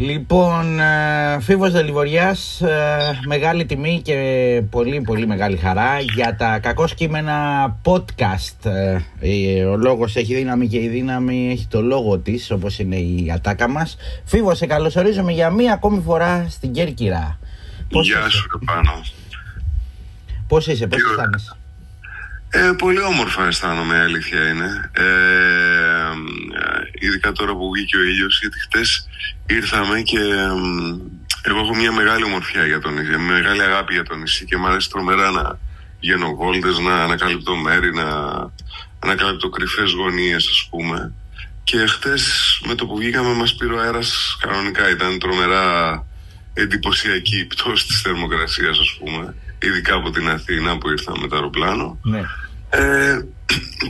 Λοιπόν, ε, Φίβος Δελιβοριάς, ε, μεγάλη τιμή και πολύ πολύ μεγάλη χαρά για τα κακό κείμενα podcast. Ε, ο λόγος έχει δύναμη και η δύναμη έχει το λόγο της, όπως είναι η ατάκα μας. Φίβο, σε καλωσορίζουμε για μία ακόμη φορά στην Κέρκυρα. Γεια σου, πάνω. Πώς είσαι, πώς αισθάνεσαι; Ε, πολύ όμορφα αισθάνομαι, η αλήθεια είναι. Ε, ειδικά τώρα που βγήκε ο ήλιος, γιατί χτες ήρθαμε και εγώ έχω μια μεγάλη ομορφιά για τον νησί, μια μεγάλη αγάπη για τον νησί και μου αρέσει τρομερά να γίνω βόλτες, να ανακαλύπτω μέρη, να ανακαλύπτω κρυφές γωνίες ας πούμε. Και χτες με το που βγήκαμε μας πήρε ο αέρας κανονικά, ήταν τρομερά εντυπωσιακή η πτώση της θερμοκρασίας ας πούμε ειδικά από την Αθήνα που ήρθα με το αεροπλάνο. Ναι. Ε,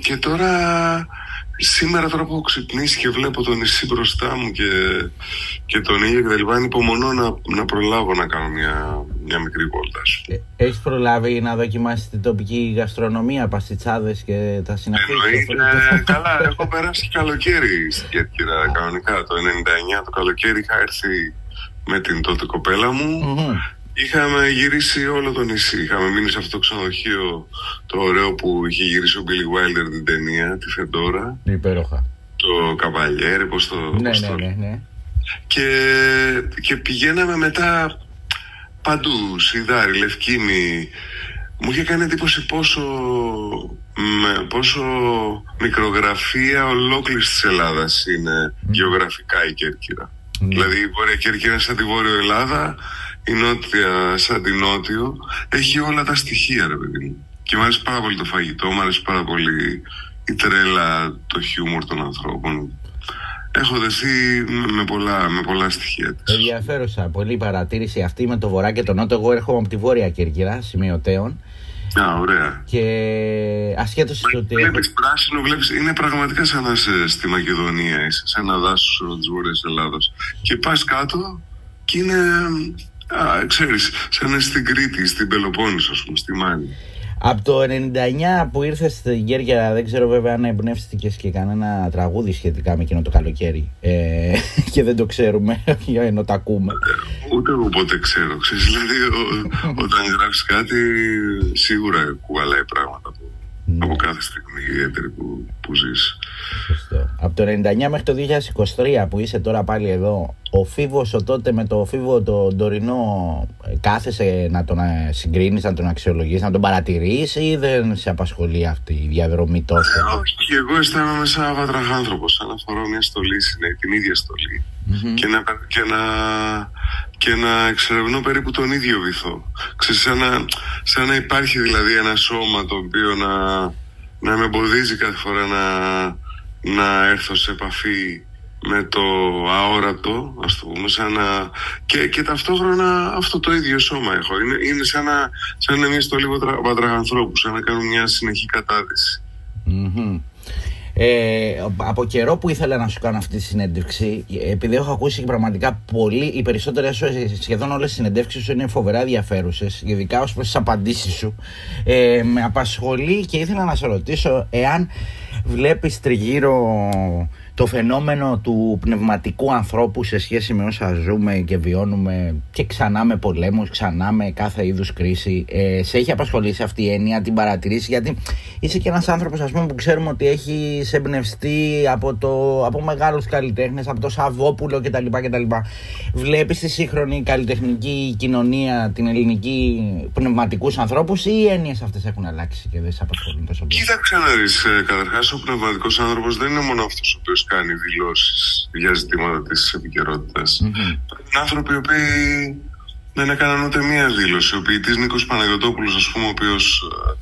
και τώρα, σήμερα τώρα που έχω ξυπνήσει και βλέπω το νησί μπροστά μου και, και τον ήλιο και τα λοιπά, υπομονώ να, να προλάβω να κάνω μια, μια μικρή βόλτας σου. Ε, έχεις προλάβει να δοκιμάσεις την τοπική γαστρονομία, παστιτσάδες και τα συναφή. Εννοείται, καλά, έχω περάσει καλοκαίρι στην Κέρκυρα κανονικά. Το 99 το καλοκαίρι είχα έρθει με την τότε κοπέλα μου. Είχαμε γυρίσει όλο το νησί. Είχαμε μείνει σε αυτό το ξενοδοχείο το ωραίο που είχε γυρίσει ο Billy Wilder την ταινία, τη Φεντόρα. Υπέροχα. Το Καβαλιέρ, πώς το. Ναι, ναι, ναι, ναι. Και, και πηγαίναμε μετά παντού, Σιδάρι, Λευκίνη. Μου είχε κάνει εντύπωση πόσο, με, πόσο μικρογραφία ολόκληρης της Ελλάδας είναι γεωγραφικά η Κέρκυρα. Mm. Δηλαδή η Βόρεια Κέρκυρα σαν τη Βόρεια Ελλάδα η νότια σαν την νότιο έχει όλα τα στοιχεία ρε παιδί μου. Και μου αρέσει πάρα πολύ το φαγητό, μου αρέσει πάρα πολύ η τρέλα, το χιούμορ των ανθρώπων. Έχω δεθεί με πολλά, με πολλά στοιχεία της. Ενδιαφέρουσα, πολύ παρατήρηση αυτή με το βορρά και το νότο. Εγώ έρχομαι από τη Βόρεια Κέρκυρα, σημειωτέων. Α, ωραία. Και ασχέτως ότι. Βλέπεις πράσινο, βλέπεις, είναι πραγματικά σαν να είσαι στη Μακεδονία, είσαι σε ένα δάσος της Βόρειας Ελλάδας. Και πας κάτω και είναι Α, ξέρεις, σαν να στην Κρήτη, στην Πελοπόννησο, ας πούμε, στη Μάνη. Από το 99 που ήρθες στην Κέρκυρα, δεν ξέρω βέβαια αν εμπνεύστηκες και κανένα τραγούδι σχετικά με εκείνο το καλοκαίρι. Ε, και δεν το ξέρουμε, ενώ το ακούμε. Ε, ούτε εγώ ποτέ ξέρω. Ξέρεις, δηλαδή, όταν γράφει κάτι, σίγουρα κουβαλάει πράγματα του ναι. από κάθε στιγμή ιδιαίτερη που, που ζεις. Από το 99 μέχρι το 2023 που είσαι τώρα πάλι εδώ, ο Φίβος ο τότε με το Φίβο το Ντορινό ε, κάθεσαι να τον ε, συγκρίνεις, να τον αξιολογείς, να τον παρατηρείς ή δεν σε απασχολεί αυτή η διαδρομή τόσο; Ε, όχι, εγώ αισθάνομαι σαν βατραχάνθρωπος, σαν να φορώ μια στολή, την ίδια Και, να, και, να, και να εξερευνώ περίπου τον ίδιο βυθό. Ξέρεις, σαν, να, σαν να υπάρχει δηλαδή ένα σώμα το οποίο να, να με εμποδίζει κάθε φορά να, να έρθω σε επαφή με το αόρατο, ας το πούμε, σαν να... και, και ταυτόχρονα αυτό το ίδιο σώμα έχω. Είναι, είναι σαν να, σαν να είμαι στο λίγο βατραγανθρώπου, σαν να κάνω μια συνεχή Ε, από καιρό που ήθελα να σου κάνω αυτή τη συνέντευξη, επειδή έχω ακούσει πραγματικά πολύ, οι περισσότερες, σχεδόν όλες τι συνεντεύξεις σου είναι φοβερά ενδιαφέρουσες, ειδικά ως προς τις απαντήσεις σου, ε, με απασχολεί και ήθελα να σε ρωτήσω εάν βλέπεις τριγύρω το φαινόμενο του πνευματικού ανθρώπου σε σχέση με όσα ζούμε και βιώνουμε και ξανά με πολέμους, ξανά με κάθε είδους κρίση ε, σε έχει απασχολήσει αυτή η έννοια, την παρατηρήσεις γιατί είσαι και ένας άνθρωπος ας πούμε που ξέρουμε ότι έχει εμπνευστεί από, το, από μεγάλους καλλιτέχνες, από το Σαββόπουλο κτλ. κτλ. Βλέπεις τη σύγχρονη καλλιτεχνική κοινωνία, την ελληνική πνευματικούς ανθρώπους ή οι έννοιες αυτές έχουν αλλάξει και δεν σε απασχολούν τόσο πολύ; Κοίταξε να δεις, ε, καταρχάς ο πνευματικός άνθρωπος δεν είναι μόνο αυτός ο οποίος κάνει δηλώσεις για ζητήματα της επικαιρότητας. Mm-hmm. Είναι άνθρωποι οι οποίοι δεν έκαναν ούτε μία δήλωση. Ο ποιητής Νίκος Παναγιοτόπουλος, ας πούμε, ο οποίος ε,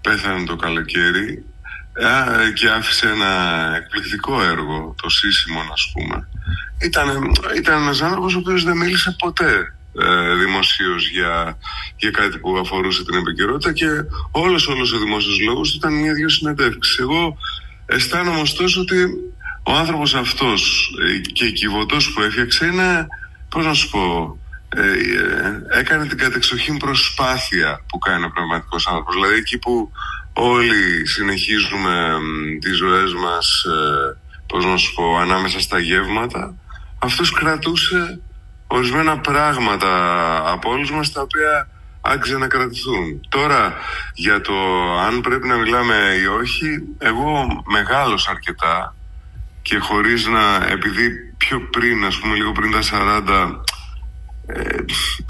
πέθανε το καλοκαίρι ε, και άφησε ένα εκπληκτικό έργο, το σύσιμο, ας πούμε. Ήταν, ήταν ένας άνθρωπος ο οποίος δεν μίλησε ποτέ ε, δημοσίως για, για κάτι που αφορούσε την επικαιρότητα και όλος όλος ο δημόσιος λόγος ήταν μια-δυο συνεντεύξεις. Εγώ αισθάνομαι ωστόσο ότι ο άνθρωπος αυτός ε, και η κυβωτός που έφτιαξε είναι, πώς να σου πω, ε, ε, έκανε την κατεξοχήν προσπάθεια που κάνει ο πραγματικός άνθρωπος. Δηλαδή εκεί που όλοι συνεχίζουμε τις ζωές μας, πώς να σου πω, ανάμεσα στα γεύματα, αυτός κρατούσε ορισμένα πράγματα από όλους μας τα οποία άξιζε να κρατηθούν. Τώρα για το αν πρέπει να μιλάμε ή όχι, εγώ μεγάλος αρκετά και χωρίς να, επειδή πιο πριν, ας πούμε λίγο πριν τα 40, ε,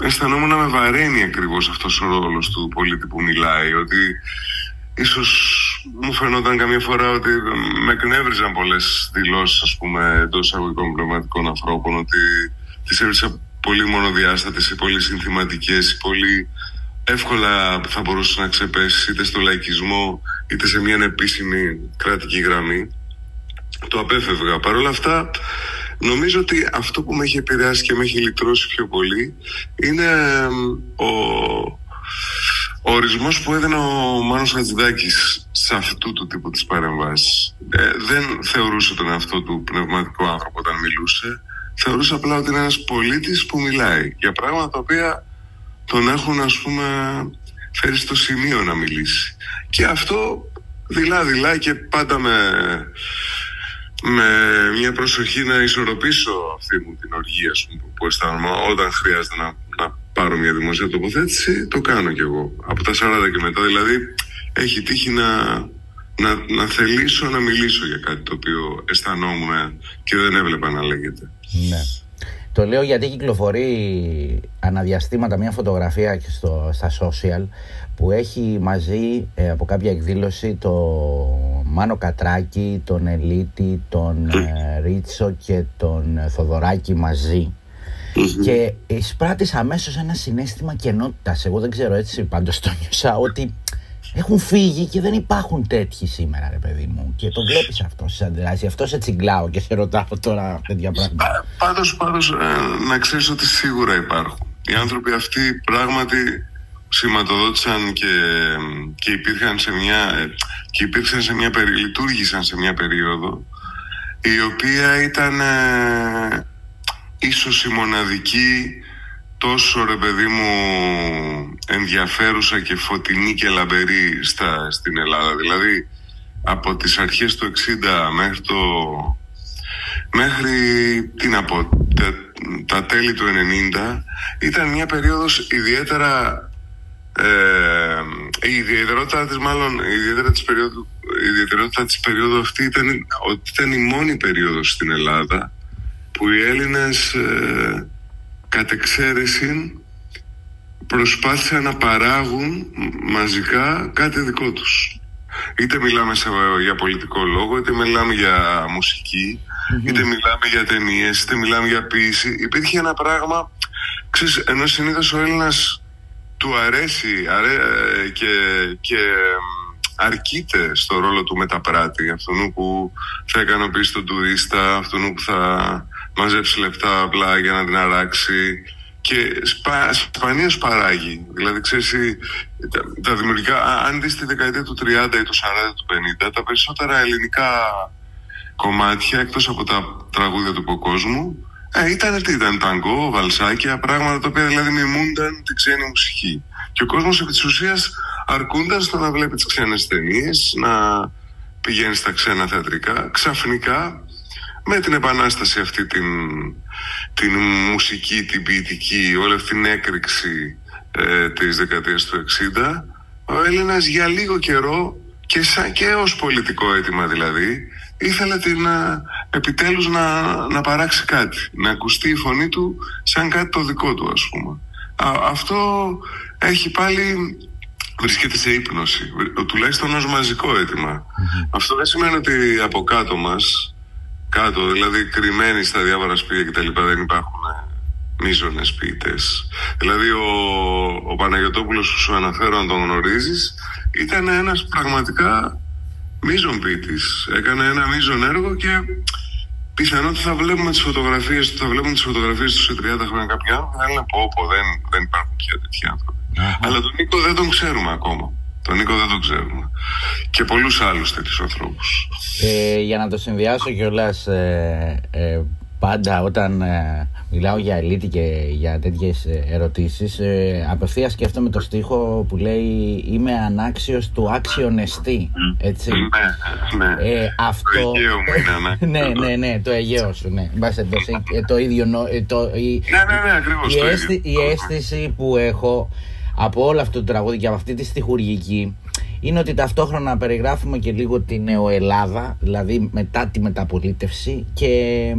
αισθανόμουν να με βαραίνει ακριβώς αυτός ο ρόλος του πολίτη που μιλάει, ότι ίσως μου φαινόταν καμία φορά ότι με εκνεύριζαν πολλές δηλώσεις, ας πούμε, εντός αγωγικών πνευματικών ανθρώπων, ότι τις έβρισα πολύ μονοδιάστατες ή πολύ συνθηματικές ή πολύ εύκολα θα μπορούσε να ξεπέσεις είτε στο λαϊκισμό είτε σε μια ανεπίσημη κρατική γραμμή. Το απέφευγα. Παρ' όλα αυτά, νομίζω ότι αυτό που με έχει επηρεάσει και με έχει λυτρώσει πιο πολύ είναι ο, ο ορισμός που έδινε ο Μάνος Χατζηδάκης σε αυτού του τύπου της παρεμβάσης. Ε, δεν θεωρούσε τον εαυτό του πνευματικό άνθρωπο όταν μιλούσε. Θεωρούσε απλά ότι είναι ένας πολίτης που μιλάει για πράγματα τα οποία τον έχουν ας πούμε φέρει στο σημείο να μιλήσει. Και αυτό δειλά-δειλά και πάντα με, με μια προσοχή να ισορροπήσω αυτή μου την οργή ας πούμε, που αισθάνομαι όταν χρειάζεται να, να πάρω μια δημοσία τοποθέτηση, το κάνω κι εγώ. Από τα 40 και μετά δηλαδή έχει τύχει να, να, να θελήσω να μιλήσω για κάτι το οποίο αισθανόμουν και δεν έβλεπα να λέγεται. Ναι. Το λέω γιατί κυκλοφορεί αναδιαστήματα μια φωτογραφία στο, στα social που έχει μαζί ε, από κάποια εκδήλωση το Μάνο Κατράκη, τον Ελίτη, τον ε, Ρίτσο και τον ε, Θοδωράκη μαζί και εισπράττεις αμέσως ένα συνέστημα κενότητας. Εγώ δεν ξέρω έτσι πάντως το νιώσα ότι έχουν φύγει και δεν υπάρχουν τέτοιοι σήμερα, ρε παιδί μου. Και το βλέπεις αυτό στις αντιδράσεις. Αυτό σε τσιγκλάω και σε ρωτάω τώρα τέτοια πράγματα. Πάντως, πάντως, ε, να ξέρεις ότι σίγουρα υπάρχουν. Οι άνθρωποι αυτοί πράγματι σηματοδότησαν και, και υπήρχαν σε μια ε, και υπήρξαν σε μια περίοδο, λειτουργήσαν σε μια περίοδο η οποία ήταν ε, ίσως η μοναδική τόσο ρε παιδί μου ενδιαφέρουσα και φωτεινή και λαμπερή στα, στην Ελλάδα. Δηλαδή από τις αρχές του 60 μέχρι το μέχρι τι να πω, τα, τέλη του 90 ήταν μια περίοδος ιδιαίτερα ε, η ιδιαιτερότητα της μάλλον η ιδιαιτερότητα της περίοδου, η ιδιαιτερότητα της περίοδου αυτή ήταν ότι ήταν η μόνη περίοδος στην Ελλάδα που οι Έλληνες ε, κατ' εξαίρεση προσπάθησαν να παράγουν μαζικά κάτι δικό τους. Είτε μιλάμε σε, για πολιτικό λόγο, είτε μιλάμε για μουσικη είτε μιλάμε για ταινίες, είτε μιλάμε για ποίηση. Υπήρχε ένα πράγμα, ξέρεις, ενώ συνήθως ο Έλληνας του αρέσει αρέ, και, και αρκείται στο ρόλο του μεταπράτη, αυτόν που θα ικανοποιήσει τον τουρίστα, αυτόν που θα μαζέψει λεφτά απλά για να την αράξει και σπα, σπανίως παράγει. Δηλαδή, ξέρεις, τα, τα δημιουργικά, αν δεις τη δεκαετία του 30 ή του 40 του 50, τα περισσότερα ελληνικά κομμάτια, εκτός από τα τραγούδια του κόσμου, ε, ήταν τι ήταν, ταγκό, βαλσάκια, πράγματα τα οποία δηλαδή μιμούνταν την ξένη μουσική. Και ο κόσμος επί της ουσίας αρκούνταν στο να βλέπει τις ξένες ταινίες, να πηγαίνει στα ξένα θεατρικά. Ξαφνικά με την επανάσταση αυτή την, την μουσική, την ποιητική, όλη αυτή την έκρηξη ε, της δεκαετίας του 60 ο Έλληνας για λίγο καιρό και, σαν, και ως πολιτικό αίτημα δηλαδή ήθελε την, ε, επιτέλους να, να παράξει κάτι να ακουστεί η φωνή του σαν κάτι το δικό του ας πούμε. Αυτό έχει πάλι βρίσκεται σε ύπνωση τουλάχιστον ως μαζικό αυτό δεν σημαίνει ότι από κάτω μας κάτω, δηλαδή κρυμμένοι στα διάφορα σπίτια κτλ. δεν υπάρχουν ε, μείζονες ποιητές. Δηλαδή ο, ο Παναγιωτόπουλος που σου αναφέρω αν τον γνωρίζεις ήταν ένας πραγματικά μείζον ποιητής. Έκανε ένα μείζον έργο και πιθανότατα θα βλέπουμε τις φωτογραφίες του, θα βλέπουμε τις φωτογραφίες του σε 30 χρόνια κάποιοι άνθρωποι θα λένε πω, πω δεν, δεν υπάρχουν πια τέτοιοι άνθρωποι. Αλλά τον Νίκο δεν τον ξέρουμε ακόμα. Τον Νίκο δεν τον ξέρουμε. Και πολλούς άλλους τέτοιους ανθρώπους. Ε, για να το συνδυάσω κιόλας, ε, ε, πάντα όταν ε, μιλάω για ελίτη και για τέτοιες ερωτήσεις, ε, απευθείας σκέφτομαι το στίχο που λέει Είμαι ανάξιος του άξιον εστί. Έτσι. Ναι, ναι. Ε, αυτό... Το Αιγαίο μου είναι ναι, ναι, ναι, το Αιγαίο σου, ναι. Ε, το ίδιο. Το, η, ναι, ναι, ναι, ακριβώς η, αίσθη, η αίσθηση που έχω από όλο αυτό το τραγούδι και από αυτή τη στιχουργική είναι ότι ταυτόχρονα περιγράφουμε και λίγο την νεοελλάδα, δηλαδή μετά τη μεταπολίτευση και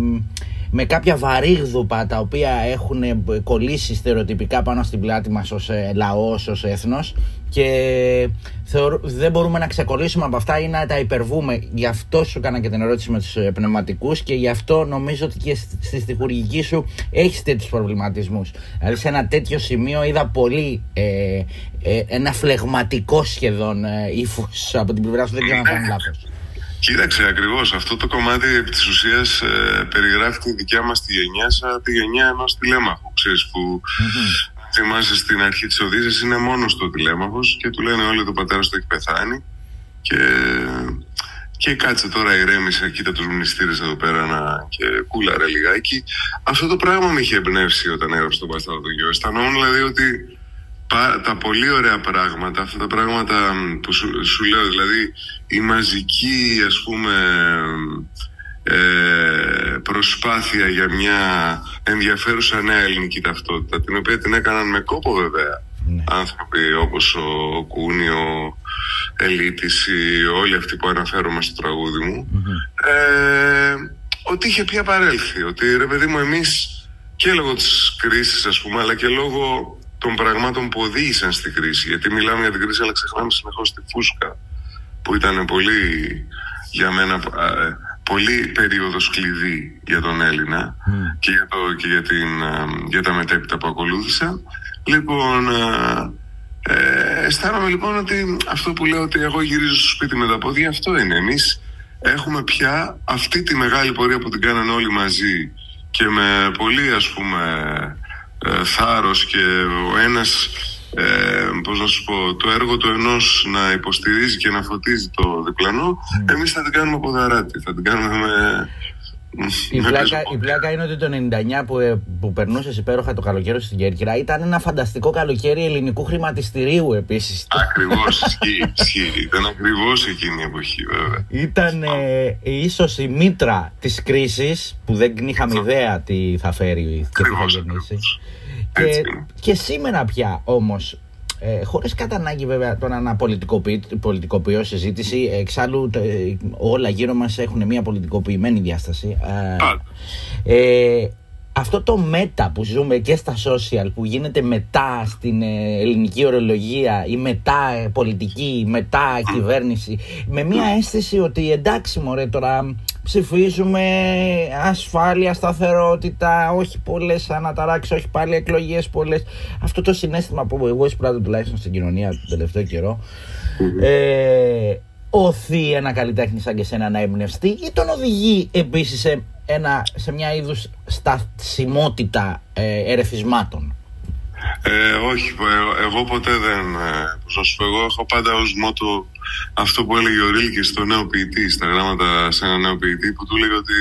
με κάποια βαρύγδουπα τα οποία έχουν κολλήσει στερεοτυπικά πάνω στην πλάτη μας ως ε, λαός, ως έθνος και δεν μπορούμε να ξεκολλήσουμε από αυτά ή να τα υπερβούμε. Γι' αυτό σου έκανα και την ερώτηση με τους ε, πνευματικούς και γι' αυτό νομίζω ότι και στη στιχουργική σου έχεις τέτοιους προβληματισμούς. Δηλαδή σε ένα τέτοιο σημείο είδα πολύ ε, ένα φλεγματικό σχεδόν ε, ύφος από την πλευρά σου, δεν ξέρω να κάνω λάθος. Κοίταξε ακριβώς. Αυτό το κομμάτι επί της ουσίας ε, περιγράφει τη δικιά μας τη γενιά σαν τη γενιά ενός τηλέμαχου. Ξέρεις, που mm-hmm. Θυμάσαι στην αρχή της Οδύση είναι μόνος το τηλέμαχος και του λένε όλοι το πατέρα του έχει πεθάνει. Και, και κάτσε τώρα ηρέμησε, κοίτα τους μνηστήρες εδώ πέρα να, και κούλαρε λιγάκι. Αυτό το πράγμα με είχε εμπνεύσει όταν έγραψε τον Παστάλο του Γιο. Αισθανόμουν δηλαδή ότι τα πολύ ωραία πράγματα, αυτά τα πράγματα που σου, σου λέω, δηλαδή η μαζική ας πούμε ε, προσπάθεια για μια ενδιαφέρουσα νέα ελληνική ταυτότητα την οποία την έκαναν με κόπο βέβαια ναι. άνθρωποι όπως ο Κούνι, ο Ελίτης ή όλοι αυτοί που αναφέρομαι στο τραγούδι μου ε, ότι είχε πια παρέλθει ότι ρε παιδί μου εμείς και λόγω της κρίσης ας πούμε αλλά και λόγω των πραγμάτων που οδήγησαν στη κρίση. Γιατί μιλάμε για την κρίση, αλλά ξεχνάμε συνεχώς τη φούσκα, που ήταν πολύ για μένα πολύ περίοδος κλειδί για τον Έλληνα και, για, το, και για, την, για τα μετέπειτα που ακολούθησαν. Λοιπόν, ε, αισθάνομαι λοιπόν ότι αυτό που λέω ότι εγώ γυρίζω στο σπίτι με τα πόδια, αυτό είναι. Εμείς έχουμε πια αυτή τη μεγάλη πορεία που την κάνανε όλοι μαζί και με πολύ ας πούμε ε, θάρρος και ο ένας ε, πώς να σου πω, το έργο του ενός να υποστηρίζει και να φωτίζει το διπλανό, mm. εμείς θα την κάνουμε από δαράτη, θα την κάνουμε με... Η πλάκα, η πλάκα είναι ότι το 99 που, ε, που περνούσες υπέροχα το καλοκαίρι στην Κέρκυρα ήταν ένα φανταστικό καλοκαίρι ελληνικού χρηματιστηρίου επίσης. Ακριβώς, ισχύει. Ήταν ακριβώς εκείνη η εποχή, βέβαια. Ήταν ε, ίσως η μήτρα της κρίσης που δεν είχαμε ιδέα τι θα φέρει και τι θα γεννήσει. Και, και σήμερα πια όμως ε, χωρίς κατά ανάγκη βέβαια τώρα να πολιτικοποιώ συζήτηση εξάλλου όλα γύρω μας έχουν μια πολιτικοποιημένη διάσταση ε, αυτό το μέτα που ζούμε και στα social που γίνεται μετά στην ε, ελληνική ορολογία ή μετά ε, πολιτική, μετά κυβέρνηση με μια αίσθηση ότι εντάξει μωρέ τώρα ψηφίζουμε ασφάλεια, σταθερότητα, όχι πολλές αναταράξεις, όχι πάλι εκλογές πολλές. Αυτό το συνέστημα που εγώ εισπράττω τουλάχιστον στην κοινωνία τον τελευταίο καιρό ε, οθεί ένα καλλιτέχνη σαν και σένα να εμπνευστεί ή τον οδηγεί επίσης σε ένα, σε μια είδους στασιμότητα ε, ερεθισμάτων; Ε, όχι, εγώ, ποτέ δεν. Ε, πώς να σου πω, εγώ έχω πάντα ως μότο αυτό που έλεγε ο Ρίλκη στο νέο ποιητή, στα γράμματα σε ένα νέο ποιητή, που του λέγει ότι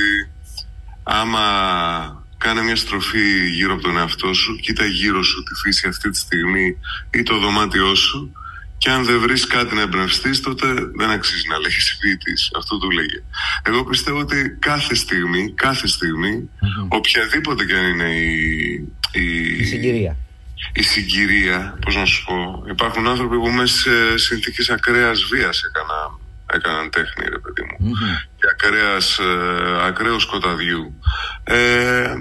άμα κάνε μια στροφή γύρω από τον εαυτό σου, κοίτα γύρω σου τη φύση αυτή τη στιγμή ή το δωμάτιό σου και αν δεν βρεις κάτι να εμπνευστείς, τότε δεν αξίζει να λέγει ποιητής. Αυτό του λέγε. Εγώ πιστεύω ότι κάθε στιγμή, κάθε οποιαδήποτε και αν είναι η, η, η συγκυρία. Η συγκυρία, πώς να σου πω. Υπάρχουν άνθρωποι που μέσα σε συνθήκες ακραίας βίας έκαναν, έκαναν τέχνη, ρε παιδί μου. Mm-hmm. Και ακραίας, ε, ακραίου σκοταδιού. Ε,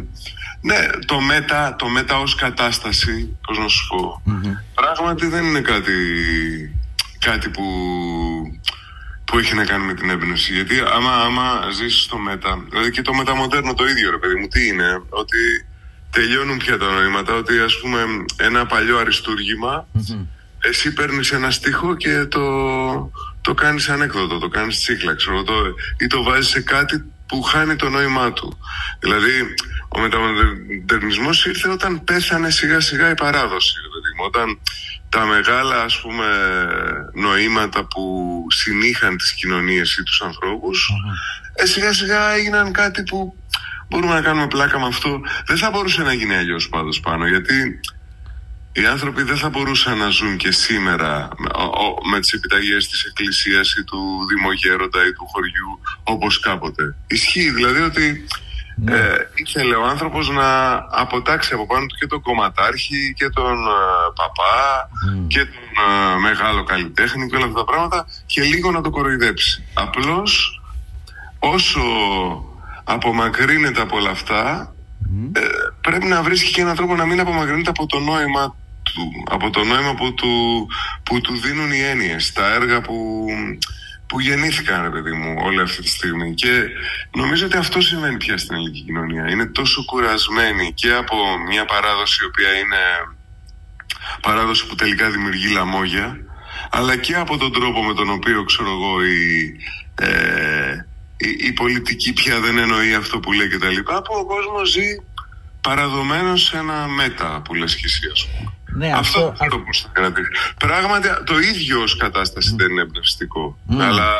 ναι, το μέτα, το μέτα ως κατάσταση, πώς να σου πω, πράγματι δεν είναι κάτι, κάτι που, που έχει να κάνει με την έμπνευση. Γιατί άμα, άμα ζήσεις στο μέτα, δηλαδή και το μεταμοντέρνο το ίδιο ρε παιδί μου, τι είναι, ότι τελειώνουν πια τα νοήματα, ότι ας πούμε ένα παλιό εσύ παίρνεις ένα στίχο και το, το κάνεις ανέκδοτο, το κάνεις τσίχλα, ξέρω, το, ή το βάζεις σε κάτι που χάνει το νόημά του. Δηλαδή, ο μεταμοντερνισμός ήρθε όταν πέθανε σιγά σιγά η παράδοση. Δηλαδή, όταν τα μεγάλα ας πούμε νοήματα που συνήχαν τις κοινωνίες ή τους ανθρώπους ε, σιγά σιγά έγιναν κάτι που μπορούμε να κάνουμε πλάκα με αυτό. Δεν θα μπορούσε να γίνει αλλιώς πάντως πάνω, γιατί οι άνθρωποι δεν θα μπορούσαν να ζουν και σήμερα με τις επιταγές της εκκλησίας ή του δημογέροντα ή του χωριού όπως κάποτε. Ισχύει δηλαδή ότι ναι. ε, ήθελε ο άνθρωπος να αποτάξει από πάνω του και τον κομματάρχη και τον ε, παπά και τον ε, μεγάλο καλλιτέχνη και όλα αυτά τα πράγματα και λίγο να το κοροϊδέψει. Απλώς όσο απομακρύνεται από όλα αυτά ε, πρέπει να βρίσκει και έναν τρόπο να μην απομακρύνεται από το νόημα του, από το νόημα που του, που του δίνουν οι έννοιες, τα έργα που, που γεννήθηκαν, ρε παιδί μου, όλη αυτή τη στιγμή. Και νομίζω ότι αυτό σημαίνει πια στην ελληνική κοινωνία. Είναι τόσο κουρασμένη και από μια παράδοση η οποία είναι παράδοση που τελικά δημιουργεί λαμόγια, αλλά και από τον τρόπο με τον οποίο, ξέρω εγώ, η, ε, η, πολιτική πια δεν εννοεί αυτό που λέει και τα λοιπά, που ο κόσμος ζει παραδομένος σε ένα μέτα που λες και εσύ, ας πούμε. Ναι, αυτό, αυτό πώ θα κρατήσει. Πράγματι, το ίδιο ως κατάσταση δεν είναι εμπνευστικό. Αλλά,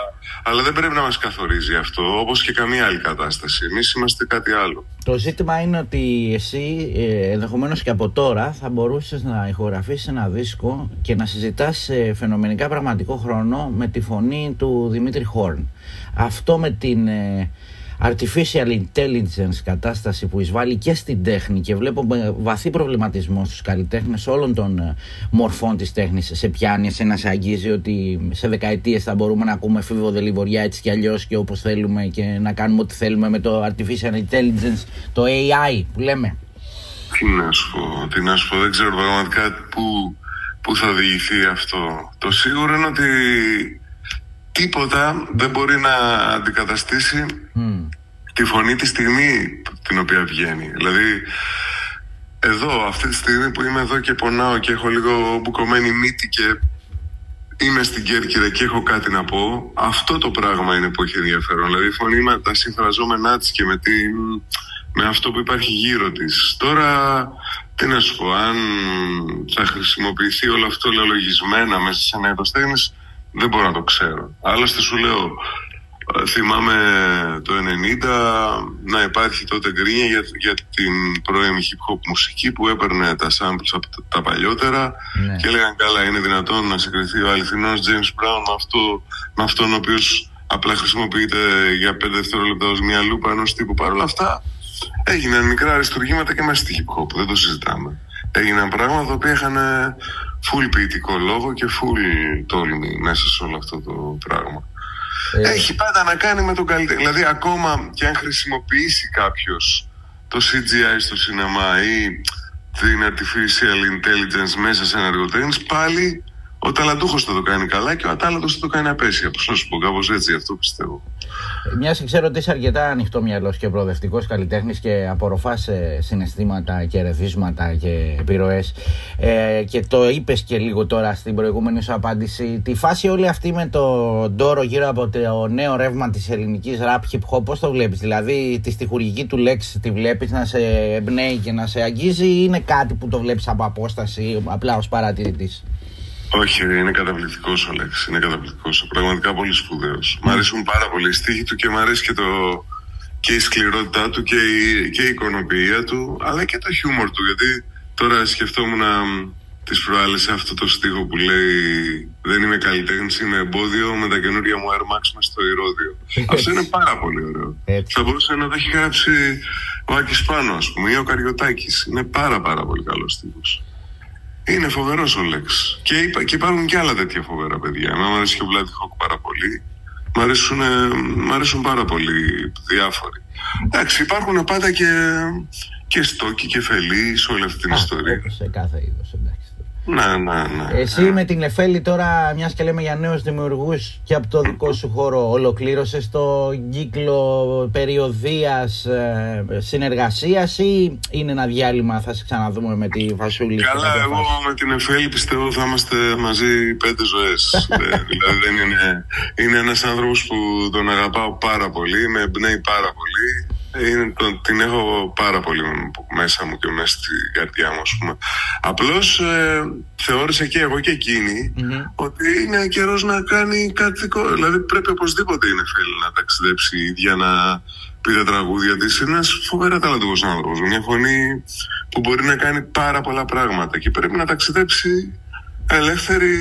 αλλά δεν πρέπει να μας καθορίζει αυτό, όπως και καμία άλλη κατάσταση. Εμείς είμαστε κάτι άλλο. Το ζήτημα είναι ότι εσύ ε, ενδεχομένως και από τώρα θα μπορούσες να ηχογραφήσεις ένα δίσκο και να συζητάς σε φαινομενικά πραγματικό χρόνο με τη φωνή του Δημήτρη Χόρν. Αυτό με την. Ε, artificial intelligence κατάσταση που εισβάλλει και στην τέχνη και βλέπω βαθύ προβληματισμό στους καλλιτέχνες όλων των ε, μορφών της τέχνης σε πιάνει, σε να σε αγγίζει ότι σε δεκαετίες θα μπορούμε να ακούμε φίβο δελιβοριά έτσι κι αλλιώς και όπως θέλουμε και να κάνουμε ό,τι θέλουμε με το artificial intelligence, το AI που λέμε. Τι να σου πω, τι να σου πω, δεν ξέρω πραγματικά πού, πού θα οδηγηθεί αυτό. Το σίγουρο είναι ότι τίποτα δεν μπορεί να αντικαταστήσει τη φωνή τη στιγμή την οποία βγαίνει. Δηλαδή, εδώ, αυτή τη στιγμή που είμαι εδώ και πονάω και έχω λίγο μπουκωμένη μύτη και είμαι στην Κέρκυρα και έχω κάτι να πω, αυτό το πράγμα είναι που έχει ενδιαφέρον. Δηλαδή, η φωνή με τα συμφραζόμενά της και με, με αυτό που υπάρχει γύρω της. Τώρα, τι να σου πω, αν θα χρησιμοποιηθεί όλο αυτό λαλογισμένα μέσα σε ένα είδο δεν μπορώ να το ξέρω. Άλλωστε σου λέω, ε, θυμάμαι το 90 να υπάρχει τότε γκρίνια για, για την πρώιμη hip hop μουσική που έπαιρνε τα samples από τα παλιότερα ναι. και έλεγαν καλά είναι δυνατόν να συγκριθεί ο αληθινός James Brown με, αυτό, με αυτόν ο οποίος απλά χρησιμοποιείται για 5 δευτερόλεπτα ως μια λούπα ενός τύπου παρόλα αυτά έγιναν μικρά αριστουργήματα και μέσα στη hip hop, δεν το συζητάμε. Έγιναν πράγματα τα οποία είχαν full ποιητικό λόγο και full τόλμη μέσα σε όλο αυτό το πράγμα. Ε. Έχει πάντα να κάνει με τον καλύτερο. Δηλαδή, ακόμα και αν χρησιμοποιήσει κάποιος το CGI στο σινεμά ή την artificial intelligence μέσα σε ένα έργο πάλι ο ταλαντούχος θα το κάνει καλά και ο ατάλλαντο θα το κάνει απέσια. Πώς να σου πω, κάπως έτσι, αυτό πιστεύω. Μιας και ξέρω ότι είσαι αρκετά ανοιχτό μυαλός και προοδευτικός καλλιτέχνης και απορροφάς συναισθήματα και ρεθίσματα και επιρροές. Ε, και το είπες και λίγο τώρα στην προηγούμενη σου απάντηση. Τη φάση όλη αυτή με το ντόρο γύρω από το νέο ρεύμα της ελληνικής rap hip hop, πώς το βλέπεις; Δηλαδή, τη στοιχουργική του λέξη τη βλέπεις να σε εμπνέει και να σε αγγίζει, ή είναι κάτι που το βλέπεις από απόσταση, απλά ως παρατηρητής; Όχι, είναι καταπληκτικός ο Λέξη. Είναι καταπληκτικός. Πραγματικά πολύ σπουδαίος. Μ' αρέσουν πάρα πολύ οι στίχοι του και μ' αρέσει και, το, και η σκληρότητά του και η, και η εικονοποιία του, αλλά και το χιούμορ του. Γιατί τώρα σκεφτόμουν τις προάλλες αυτό το στίχο που λέει Δεν είμαι καλλιτέχνης, είμαι εμπόδιο με τα καινούργια μου Air Max με στο ηρώδιο. αυτό είναι πάρα πολύ ωραίο. Θα μπορούσε να το έχει γράψει ο Άκης Πάνο, ας πούμε, ή ο Καριωτάκης. Είναι πάρα πάρα πολύ καλός στίχος. Είναι φοβερός ο Λέξ. Και, είπα, και υπάρχουν και άλλα τέτοια φοβερά παιδιά. Εμένα μου αρέσει και ο Βλάτι Χόκ πάρα πολύ. Μ' αρέσουν, μ αρέσουν πάρα πολύ διάφοροι. Εντάξει, υπάρχουν πάντα και, και στόκοι και φελοί σε όλη αυτή την ιστορία. Σε κάθε είδος, εντάξει. Ναι, ναι, ναι. Εσύ με την Εφέλη τώρα, μιας και λέμε για νέους δημιουργούς και από το δικό σου χώρο, ολοκλήρωσες το κύκλο περιοδίας ε, συνεργασίας ή είναι ένα διάλειμμα, θα σε ξαναδούμε με τη Βασούλη. Καλά, εγώ με την Εφέλη πιστεύω θα είμαστε μαζί πέντε ζωές. Ε, δηλαδή δεν είναι. Είναι ένας άνθρωπος που τον αγαπάω πάρα πολύ, με εμπνέει πάρα πολύ Είναι, το, την έχω πάρα πολύ μέσα μου και μέσα στην καρδιά μου, ας πούμε. Απλώς ε, θεώρησε και εγώ και εκεινη ότι είναι καιρός να κάνει κάτι δικό. Δηλαδή πρέπει οπωσδήποτε είναι θέλει να ταξιδέψει για να πει τα τραγούδια της. Είναι ένας φοβερά ταλαντικός άνθρωπος. Μια φωνή που μπορεί να κάνει πάρα πολλά πράγματα και πρέπει να ταξιδέψει ελεύθερη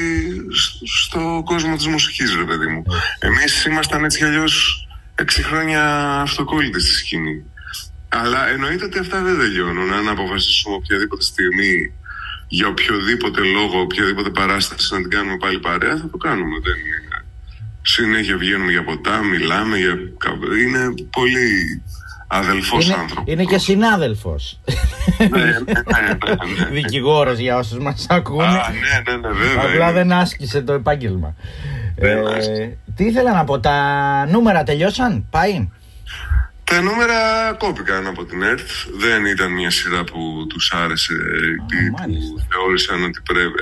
στο κόσμο της μουσικής, ρε παιδί μου. Εμείς ήμασταν έτσι κι αλλιώς έξι χρόνια αυτοκόλλητοι στη σκηνή. Αλλά εννοείται ότι αυτά δεν τελειώνουν. Αν αποφασίσουμε οποιαδήποτε στιγμή για οποιοδήποτε λόγο, οποιαδήποτε παράσταση να την κάνουμε πάλι παρέα, θα το κάνουμε. Δεν είναι. Συνέχεια βγαίνουμε για ποτά, μιλάμε για. Είναι πολύ αδελφός άνθρωπος. Είναι και συνάδελφος. ναι, ναι, ναι, ναι, ναι. Δικηγόρος για όσους μας ακούνε. Α, ναι, ναι, ναι, βέβαια. Απλά δεν άσκησε το επάγγελμα. Ε, τι ήθελα να πω, τα νούμερα τελειώσαν, πάει. Τα νούμερα κόπηκαν από την ΕΡΤ. Δεν ήταν μια σειρά που τους άρεσε ή που θεώρησαν ότι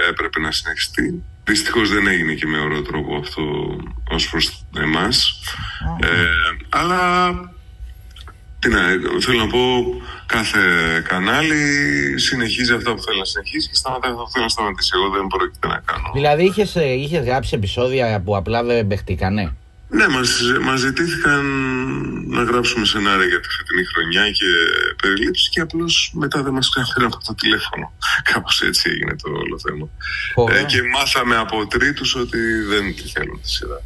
έπρεπε να συνεχιστεί. Δυστυχώς δεν έγινε και με ωραίο τρόπο αυτό ως προς εμάς. Ε, αλλά τι να, θέλω να πω, κάθε κανάλι συνεχίζει αυτό που θέλει να συνεχίσει και σταματάει αυτό που θέλει να σταματήσει. Εγώ δεν πρόκειται να κάνω. Δηλαδή, είχες είχες γράψει επεισόδια που απλά δεν παιχτήκανε; Ναι, μας, μας ζητήθηκαν να γράψουμε σενάρια για τη φετινή χρονιά και περιλήψεις και απλώς μετά δεν μας έφεραν από το τηλέφωνο. Κάπως έτσι έγινε το όλο θέμα. Ε, και μάθαμε από τρίτους ότι δεν τη θέλουν τη σειρά.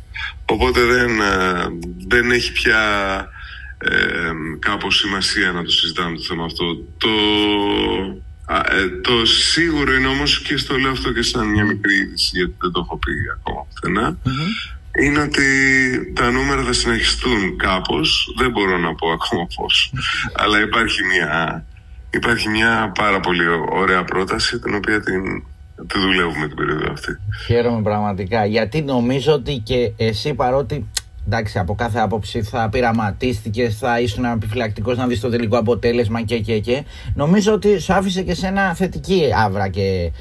Οπότε δεν, ε, δεν έχει πια ε, κάπως σημασία να το συζητάμε το θέμα αυτό. Το, ε, το σίγουρο είναι όμως και στο λέω αυτό και σαν μια μικρή είδηση γιατί δεν το έχω πει ακόμα είναι ότι τα νούμερα θα συνεχιστούν κάπως, δεν μπορώ να πω ακόμα πώς, αλλά υπάρχει μια, υπάρχει μια πάρα πολύ ωραία πρόταση την οποία την, τη δουλεύουμε την περίοδο αυτή. Χαίρομαι πραγματικά. Γιατί νομίζω ότι και εσύ παρότι εντάξει, από κάθε άποψη θα πειραματίστηκες, θα ήσουν επιφυλακτικός να δεις το τελικό αποτέλεσμα και, και, και. Νομίζω ότι σου άφησε και σε ένα θετική άβρα και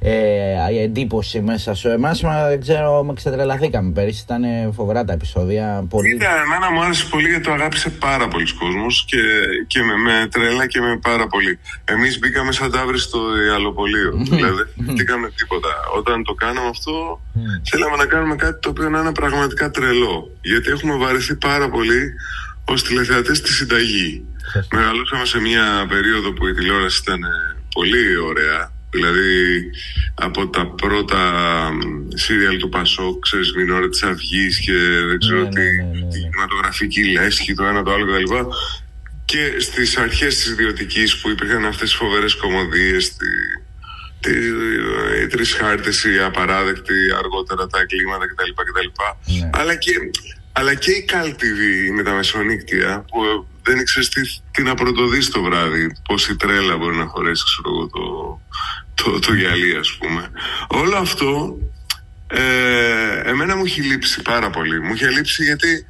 ε, εντύπωση μέσα σου. Εμάς, δεν ξέρω, με ξετρελαθήκαμε πέρυσι. Ήταν φοβερά τα επεισόδια. Πολύ... Κοίτα, εμένα μου άρεσε πολύ γιατί το αγάπησε πάρα πολλοί κόσμος και, και με, με, τρέλα και με πάρα πολύ. Εμείς μπήκαμε σαν ταύρι στο ιαλοπολείο. δηλαδή, δεν μπήκαμε τίποτα. Όταν το κάναμε αυτό, θέλαμε να κάνουμε κάτι το οποίο να είναι πραγματικά τρελό. Γιατί έχουμε βαρεθεί πάρα πολύ ως τηλεθεατές στη συνταγή. Μεγαλώσαμε σε μια περίοδο που η τηλεόραση ήταν πολύ ωραία Δηλαδή από τα πρώτα σύριαλ του Πασό, ξέρεις, μην ώρα της Αυγής και δεν ξέρω ναι, τι, ναι, ναι, ναι, κινηματογραφική λέσχη, το ένα το άλλο κτλ. Και στις αρχές της ιδιωτικής που υπήρχαν αυτές οι φοβερές κομμωδίες, τη, τη, οι τρεις χάρτες, οι απαράδεκτοι, αργότερα τα εγκλήματα κτλ. κτλ. Ναι. Αλλά, και, αλλά και η Cal TV με τα μεσονύκτια που δεν ήξερες τι, τι, να πρωτοδείς το βράδυ. Πόση τρέλα μπορεί να χωρέσει, ξέρω εγώ, το, το, το γυαλί, ας πούμε. Όλο αυτό ε, εμένα μου έχει λείψει πάρα πολύ. Μου έχει λείψει γιατί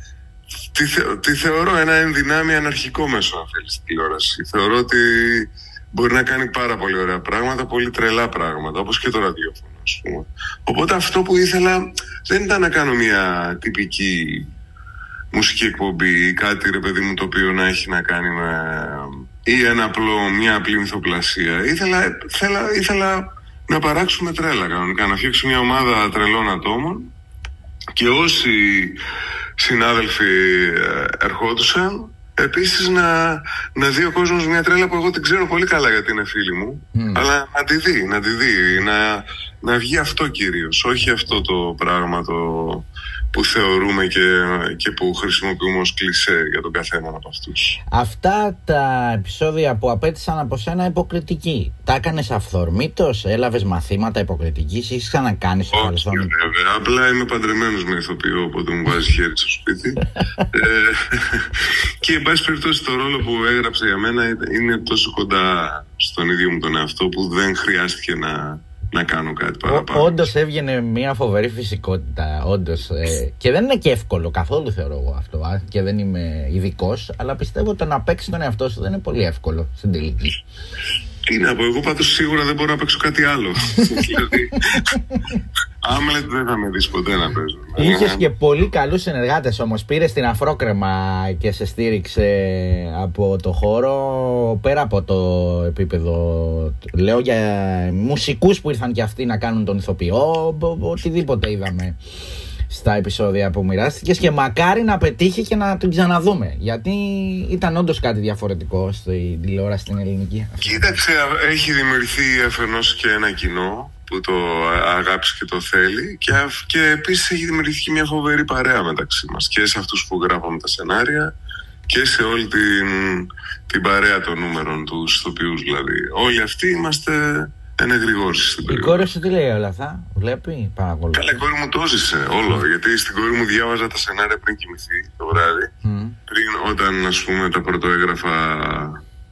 τη, τη θεωρώ ένα ενδυνάμει αναρχικό μέσο, αν θέλεις, τηλεόραση. Θεωρώ ότι μπορεί να κάνει πάρα πολύ ωραία πράγματα, πολύ τρελά πράγματα, όπως και το ραδιόφωνο, ας πούμε. Οπότε αυτό που ήθελα δεν ήταν να κάνω μια τυπική μουσική εκπομπή ή κάτι ρε παιδί μου το οποίο να έχει να κάνει με ή ένα απλό, μια απλή μυθοπλασία. Ήθελα, ήθελα, ήθελα να παράξουμε τρέλα κανονικά, να φτιάξουμε μια ομάδα τρελών ατόμων και όσοι συνάδελφοι ε, ερχόντουσαν επίσης να, να δει ο κόσμος μια τρέλα που εγώ την ξέρω πολύ καλά γιατί είναι φίλη μου αλλά να τη δει, να τη δει να, να βγει αυτό κυρίως όχι αυτό το πράγμα το που θεωρούμε και, και που χρησιμοποιούμε ως κλισέ για τον καθένα από αυτούς. Αυτά τα επεισόδια που απέτησαν από σένα υποκριτική, τα έκανες αυθορμήτως, έλαβες μαθήματα υποκριτικής, έχεις ξανακάνει στο παρελθόν. Όχι βέβαια, απλά είμαι παντρεμένος με ηθοποιό, οπότε μου βάζει χέρι στο σπίτι. ε, και εν πάση περιπτώσει το ρόλο που έγραψε για μένα είναι τόσο κοντά στον ίδιο μου τον εαυτό που δεν χρειάστηκε να να κάνω κάτι παραπάνω. Όντως έβγαινε μια φοβερή φυσικότητα. Όντως, ε, και δεν είναι και εύκολο καθόλου θεωρώ εγώ αυτό. Α, και δεν είμαι ειδικός, αλλά πιστεύω ότι το να παίξει τον εαυτό σου δεν είναι πολύ εύκολο στην τελική. Τι να πω, εγώ πάντως σίγουρα δεν μπορώ να παίξω κάτι άλλο. δηλαδή, Άμλετ δεν θα με δεις ποτέ να παίζω. Είχες και πολύ καλούς συνεργάτες όμως. Πήρες την αφρόκρεμα και σε στήριξε από το χώρο πέρα από το επίπεδο. Λέω για μουσικούς που ήρθαν και αυτοί να κάνουν τον ηθοποιό. Οτιδήποτε είδαμε στα επεισόδια που μοιράστηκες και μακάρι να πετύχει και να την ξαναδούμε. Γιατί ήταν όντως κάτι διαφορετικό στην τηλεόραση στην ελληνική. Κοίταξε, έχει δημιουργηθεί αφενός και ένα κοινό που το αγάπησε και το θέλει και, και επίσης έχει δημιουργηθεί μια φοβερή παρέα μεταξύ μας και σε αυτούς που γράφαμε τα σενάρια και σε όλη την, την παρέα των νούμερων του ηθοποιούς δηλαδή. Όλοι αυτοί είμαστε ένα γρηγόρηση στην περίοδο. Η κόρη σου τι λέει όλα αυτά, βλέπει, παρακολουθεί. Καλά, η κόρη μου το ζήσε όλο. Γιατί στην κόρη μου διάβαζα τα σενάρια πριν κοιμηθεί το βράδυ. Πριν, όταν ας πούμε τα πρωτοέγραφα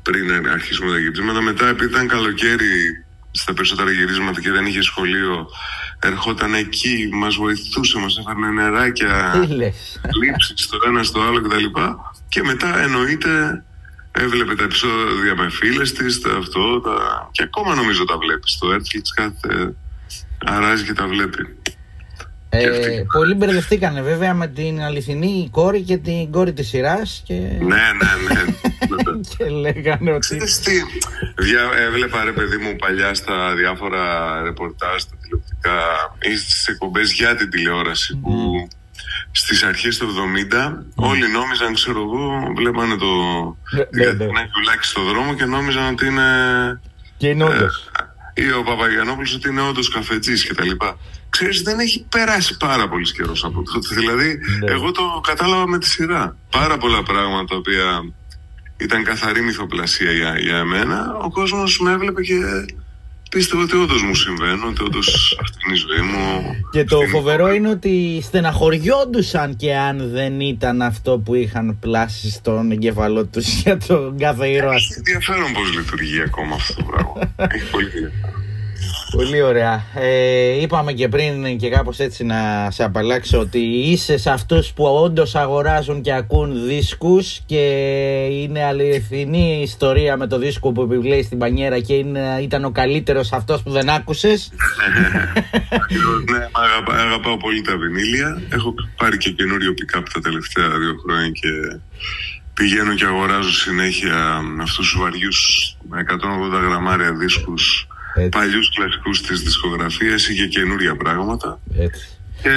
πριν αρχίσουμε τα γυρίσματα. Μετά, επειδή ήταν καλοκαίρι στα περισσότερα γυρίσματα και δεν είχε σχολείο, ερχόταν εκεί, μας βοηθούσε, μας έφερνε νεράκια, λήψεις το ένα στο άλλο κτλ. Και μετά εννοείται έβλεπε τα επεισόδια με φίλες της, τα αυτό, τα... και ακόμα νομίζω τα βλέπεις. Το Netflix κάθε αράζει και τα βλέπει. Ε, πολλοί μπερδευτήκανε βέβαια με την αληθινή κόρη και την κόρη της σειράς και... Ναι, ναι, ναι. και λέγανε ότι... τι, Δια, έβλεπα ρε παιδί μου παλιά στα διάφορα ρεπορτάζ, στα τηλεοπτικά ή στις εκπομπές για την τηλεόραση που στις αρχές του 70 όλοι νόμιζαν, ξέρω εγώ, βλέπανε το ναι, ναι, ναι. στο δρόμο και νόμιζαν ότι είναι... Και είναι όντως. Ε, ή ο Παπαγιανόπουλος ότι είναι όντως καφετζής και τα λοιπά. Ξέρεις, δεν έχει περάσει πάρα πολύς καιρός από τότε. Δηλαδή, ναι. εγώ το κατάλαβα με τη σειρά. Πάρα πολλά πράγματα τα οποία ήταν καθαρή μυθοπλασία για, για εμένα. Ο κόσμος με έβλεπε και πίστευε ότι όντω μου συμβαίνουν, ότι όντω αυτή είναι η ζωή μου. Και το φοβερό είναι ότι στεναχωριόντουσαν και αν δεν ήταν αυτό που είχαν πλάσει στον εγκεφαλό τους για τον κάθε ήρωα. Έχει ενδιαφέρον πώς λειτουργεί ακόμα αυτό το πράγμα. Έχει πολύ ενδιαφέρον. Πολύ ωραία. Ε, είπαμε και πριν και κάπως έτσι να σε απαλλάξω ότι είσαι σε αυτούς που όντως αγοράζουν και ακούν δίσκους και είναι αληθινή ιστορία με το δίσκο που επιβλέει στην πανιέρα και είναι, ήταν ο καλύτερος αυτός που δεν άκουσες. ναι, αγαπά, αγαπάω πολύ τα βινίλια. Έχω πάρει και καινούριο pick-up τα τελευταία δύο χρόνια και πηγαίνω και αγοράζω συνέχεια αυτούς τους βαριούς 180 γραμμάρια δίσκους παλιούς κλασικούς της δισκογραφίας ή και καινούρια πράγματα. Έτσι. Και,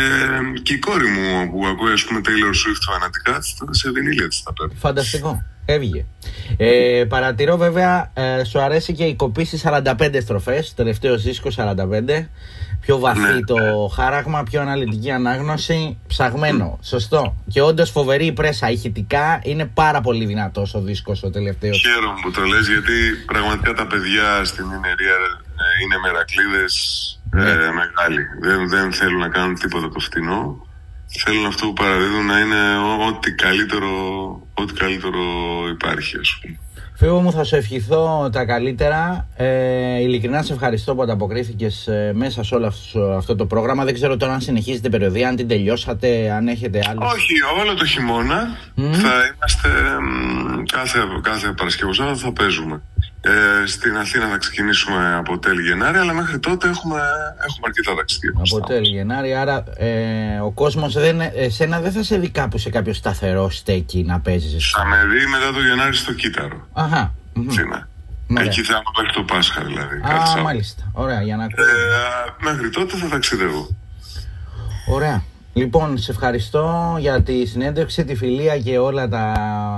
και η κόρη μου που ακούει ας πούμε Taylor Swift φανατικά σε βινίλια της τα παίρνει. Φανταστικό. Έβγε. Ε, παρατηρώ βέβαια, ε, σου αρέσει και η κοπή στις 45 στροφές, τελευταίο δίσκο 45. Πιο βαθύ ναι, το ναι. χάραγμα, πιο αναλυτική ανάγνωση. Ψαγμένο. Σωστό. Και όντως φοβερή η πρέσα. Ηχητικά είναι πάρα πολύ δυνατός ο δίσκος ο τελευταίος. Χαίρομαι που το λες, γιατί πραγματικά τα παιδιά στην Ινερία ε, είναι μερακλείδες ναι. ε, μεγάλοι. Δεν, δεν θέλουν να κάνουν τίποτα το φτηνό. Θέλουν αυτό που παραδίδουν να είναι ό,τι καλύτερο, ό,τι καλύτερο υπάρχει, ας πούμε. Φίλο μου, θα σου ευχηθώ τα καλύτερα. Ε, ειλικρινά σε ευχαριστώ που ανταποκρίθηκες ε, μέσα σε όλο αυτό, το πρόγραμμα. Δεν ξέρω τώρα αν συνεχίζετε περιοδία, αν την τελειώσατε, αν έχετε άλλο. Όχι, όλο το χειμώνα θα είμαστε κάθε, κάθε Παρασκευή θα παίζουμε. Ε, στην Αθήνα θα ξεκινήσουμε από τέλη Γενάρη, αλλά μέχρι τότε έχουμε, έχουμε αρκετά ταξίδια. Από τέλη Γενάρη, άρα ε, ο κόσμος δεν, εσένα δεν θα σε δει κάπου σε κάποιο σταθερό στέκι να παίζεις. Θα με δει μετά το Γενάρη στο Κύτταρο. Αχα. Εκεί θα είμαι μέχρι το Πάσχα δηλαδή. Α, μάλιστα. Ωραία, για να ε, Μέχρι τότε θα ταξιδεύω. Ωραία. Λοιπόν, σε ευχαριστώ για τη συνέντευξη, τη φιλία και όλα τα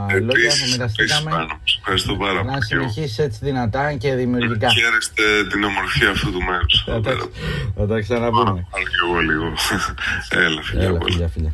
Επίσης, λόγια που μοιραστήκαμε. Σε ευχαριστώ πάρα πολύ. Να συνεχίσεις έτσι δυνατά και δημιουργικά. Χαίρεστε την ομορφιά αυτού του μέρους. Θα τα ξαναπούμε. Άλλο και εγώ λίγο. Έλα, φιλιά, Έλα, φιλιά, φιλιά.